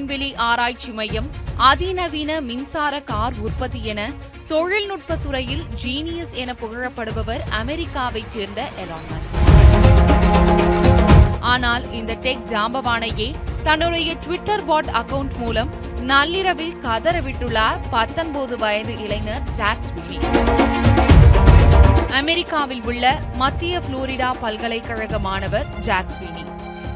ஆராய்ச்சி மையம் அதிநவீன மின்சார கார் உற்பத்தி என தொழில்நுட்ப துறையில் ஜீனியஸ் என புகழப்படுபவர் அமெரிக்காவைச் சேர்ந்த எலான் மஸ்க் ஆனால் இந்த டெக் ஜாம்பவானையே தன்னுடைய ட்விட்டர் பாட் அக்கவுண்ட் மூலம் நள்ளிரவில் கதறவிட்டுள்ளார் பத்தொன்பது வயது இளைஞர் ஜாக்ஸ் வில்லி அமெரிக்காவில் உள்ள மத்திய புளோரிடா பல்கலைக்கழக மாணவர் ஜாக்ஸ் வினி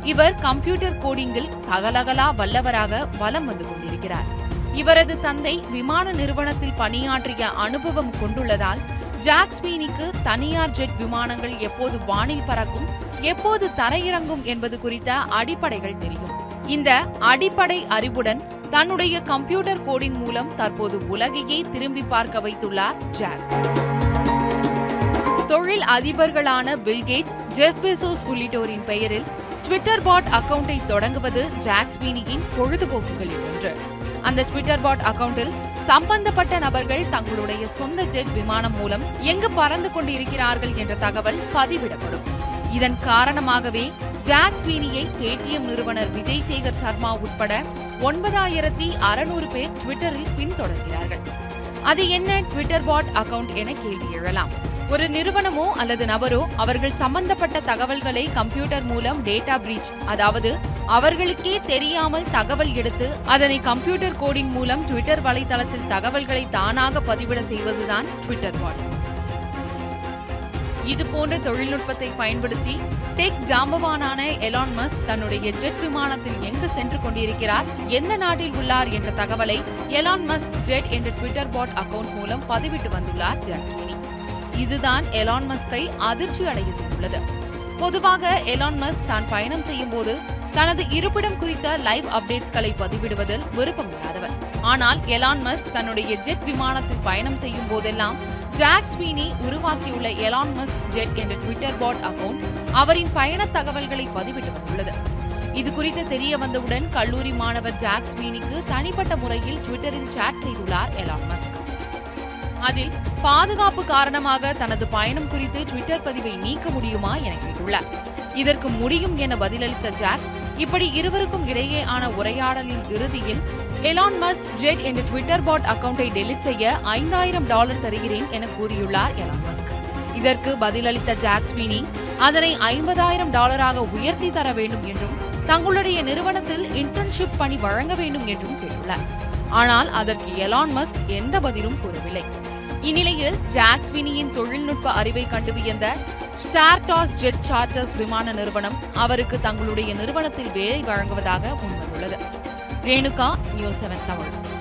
இவர் கம்ப்யூட்டர் கோடிங்கில் சகலகலா வல்லவராக வலம் வந்து கொண்டிருக்கிறார். இவரது தந்தை விமான நிறுவனத்தில் பணியாற்றிய அனுபவம் கொண்டுள்ளதால் ஜாக்ஸ்வீனிக்கு தனியார் ஜெட் விமானங்கள் எப்போது வானில் பறக்கும் எப்போது தரையிறங்கும் என்பது குறித்த அடிப்படைகள் தெரியும். இந்த அடிப்படை அறிவுடன் தன்னுடைய கம்ப்யூட்டர் கோடிங் மூலம் தற்போது உலகையே திரும்பி பார்க்க வைத்துள்ளார் ஜாக். தொழில் அதிபர்களான பில்கேட் ஜெஃப் பெசோஸ் உள்ளிட்டோரின் பெயரில் ட்விட்டர் பாட் அக்கவுண்டை தொடங்குவது ஜாக்ஸ் வீனியின் பொழுதுபோக்குகளில் ஒன்று. அந்த ட்விட்டர் பாட் அக்கவுண்டில் சம்பந்தப்பட்ட நபர்கள் தங்களுடைய சொந்த ஜெட் விமானம் மூலம் எங்கு பறந்து கொண்டிருக்கிறார்கள் என்ற தகவல் பதிவிடப்படும். இதன் காரணமாகவே ஜாக்ஸ் வீனியை கேடிஎம் நிறுவனர் விஜய் சேகர் சர்மா உட்பட ஒன்பதாயிரத்தி அறுநூறு பேர் ட்விட்டரில் பின்தொடர்கிறார்கள். அது என்ன ட்விட்டர் பாட் அக்கவுண்ட் என கேள்வி எழலாம். ஒரு நிறுவனமோ அல்லது நபரோ அவர்கள் சம்பந்தப்பட்ட தகவல்களை கம்ப்யூட்டர் மூலம் டேட்டா பிரீச் அதாவது அவர்களுக்கே தெரியாமல் தகவல் எடுத்து அதனை கம்ப்யூட்டர் கோடிங் மூலம் ட்விட்டர் வலைதளத்தில் தகவல்களை தானாக பதிவிட செய்வதுதான் ட்விட்டர் பாட். இது போன்ற தொழில்நுட்பத்தை பயன்படுத்தி டெக் ஜாம்பவானான எலான் மஸ்க் தன்னுடைய ஜெட் விமானத்தில் எங்கு சென்று கொண்டிருக்கிறார் எந்த நாட்டில் உள்ளார் என்ற தகவலை எலான் மஸ்க் ஜெட் என்ற ட்விட்டர் பாட் அக்கவுண்ட் மூலம் பதிவிட்டு வந்துள்ளார் ஜாக்ஸ்மினி இதுதான் எலான் மஸ்கை அதிர்ச்சி அடைய செய்துள்ளது. பொதுவாக எலான் மஸ்க் தான் பயணம் செய்யும் போது தனது இருப்பிடம் குறித்த லைவ் அப்டேட்ஸ்களை பதிவிடுவதில் விருப்பமில்லாதவர் ஆனால் எலான் மஸ்க் தன்னுடைய ஜெட் விமானத்தில் பயணம் செய்யும் போதெல்லாம் ஜாக் ஸ்வீனி உருவாக்கியுள்ள எலான் மஸ்க் ஜெட் என்ற ட்விட்டர் பாட் அக்கவுண்ட் அவரின் பயண தகவல்களை பதிவிட்டு வந்துள்ளது இது குறித்து தெரிய வந்தவுடன் கல்லூரி மாணவர் ஜாக் ஸ்வீனிக்கு தனிப்பட்ட முறையில் ட்விட்டரில் சாட் செய்துள்ளார் எலான் மஸ்க். அதில் பாதுகாப்பு காரணமாக தனது பயணம் குறித்து ட்விட்டர் பதிவை நீக்க முடியுமா என கேட்டுள்ளார். இதற்கு முடியும் என பதிலளித்த ஜாக் இப்படி இருவருக்கும் இடையேயான உரையாடலின் இறுதியில் எலான் மஸ்க் ஜெட் என்ற ட்விட்டர் பாட் அக்கவுண்டை டெலிட் செய்ய ஐந்தாயிரம் டாலர் தருகிறேன் என கூறியுள்ளார் எலான் மஸ்க் இதற்கு பதிலளித்த ஜாக் ஸ்வீனி அதனை ஐம்பதாயிரம் டாலராக உயர்த்தி தர வேண்டும் என்றும் தங்களுடைய நிறுவனத்தில் இன்டர்ன்ஷிப் பணி வழங்க வேண்டும் என்றும் கேட்டுள்ளார். ஆனால் அதற்கு எலான் மஸ்க் எந்த பதிலும் கூறவில்லை. இந்நிலையில் ஜாக்ஸ்வினியின் தொழில்நுட்ப அறிவை கண்டு வியந்த ஸ்டார்டாஸ் ஜெட் சார்ட்டர்ஸ் விமான நிறுவனம் அவருக்கு தங்களுடைய நிறுவனத்தில் வேலை வழங்குவதாக முன்வந்துள்ளது ரேணுகா நியூஸ் செவன் தமிழ்.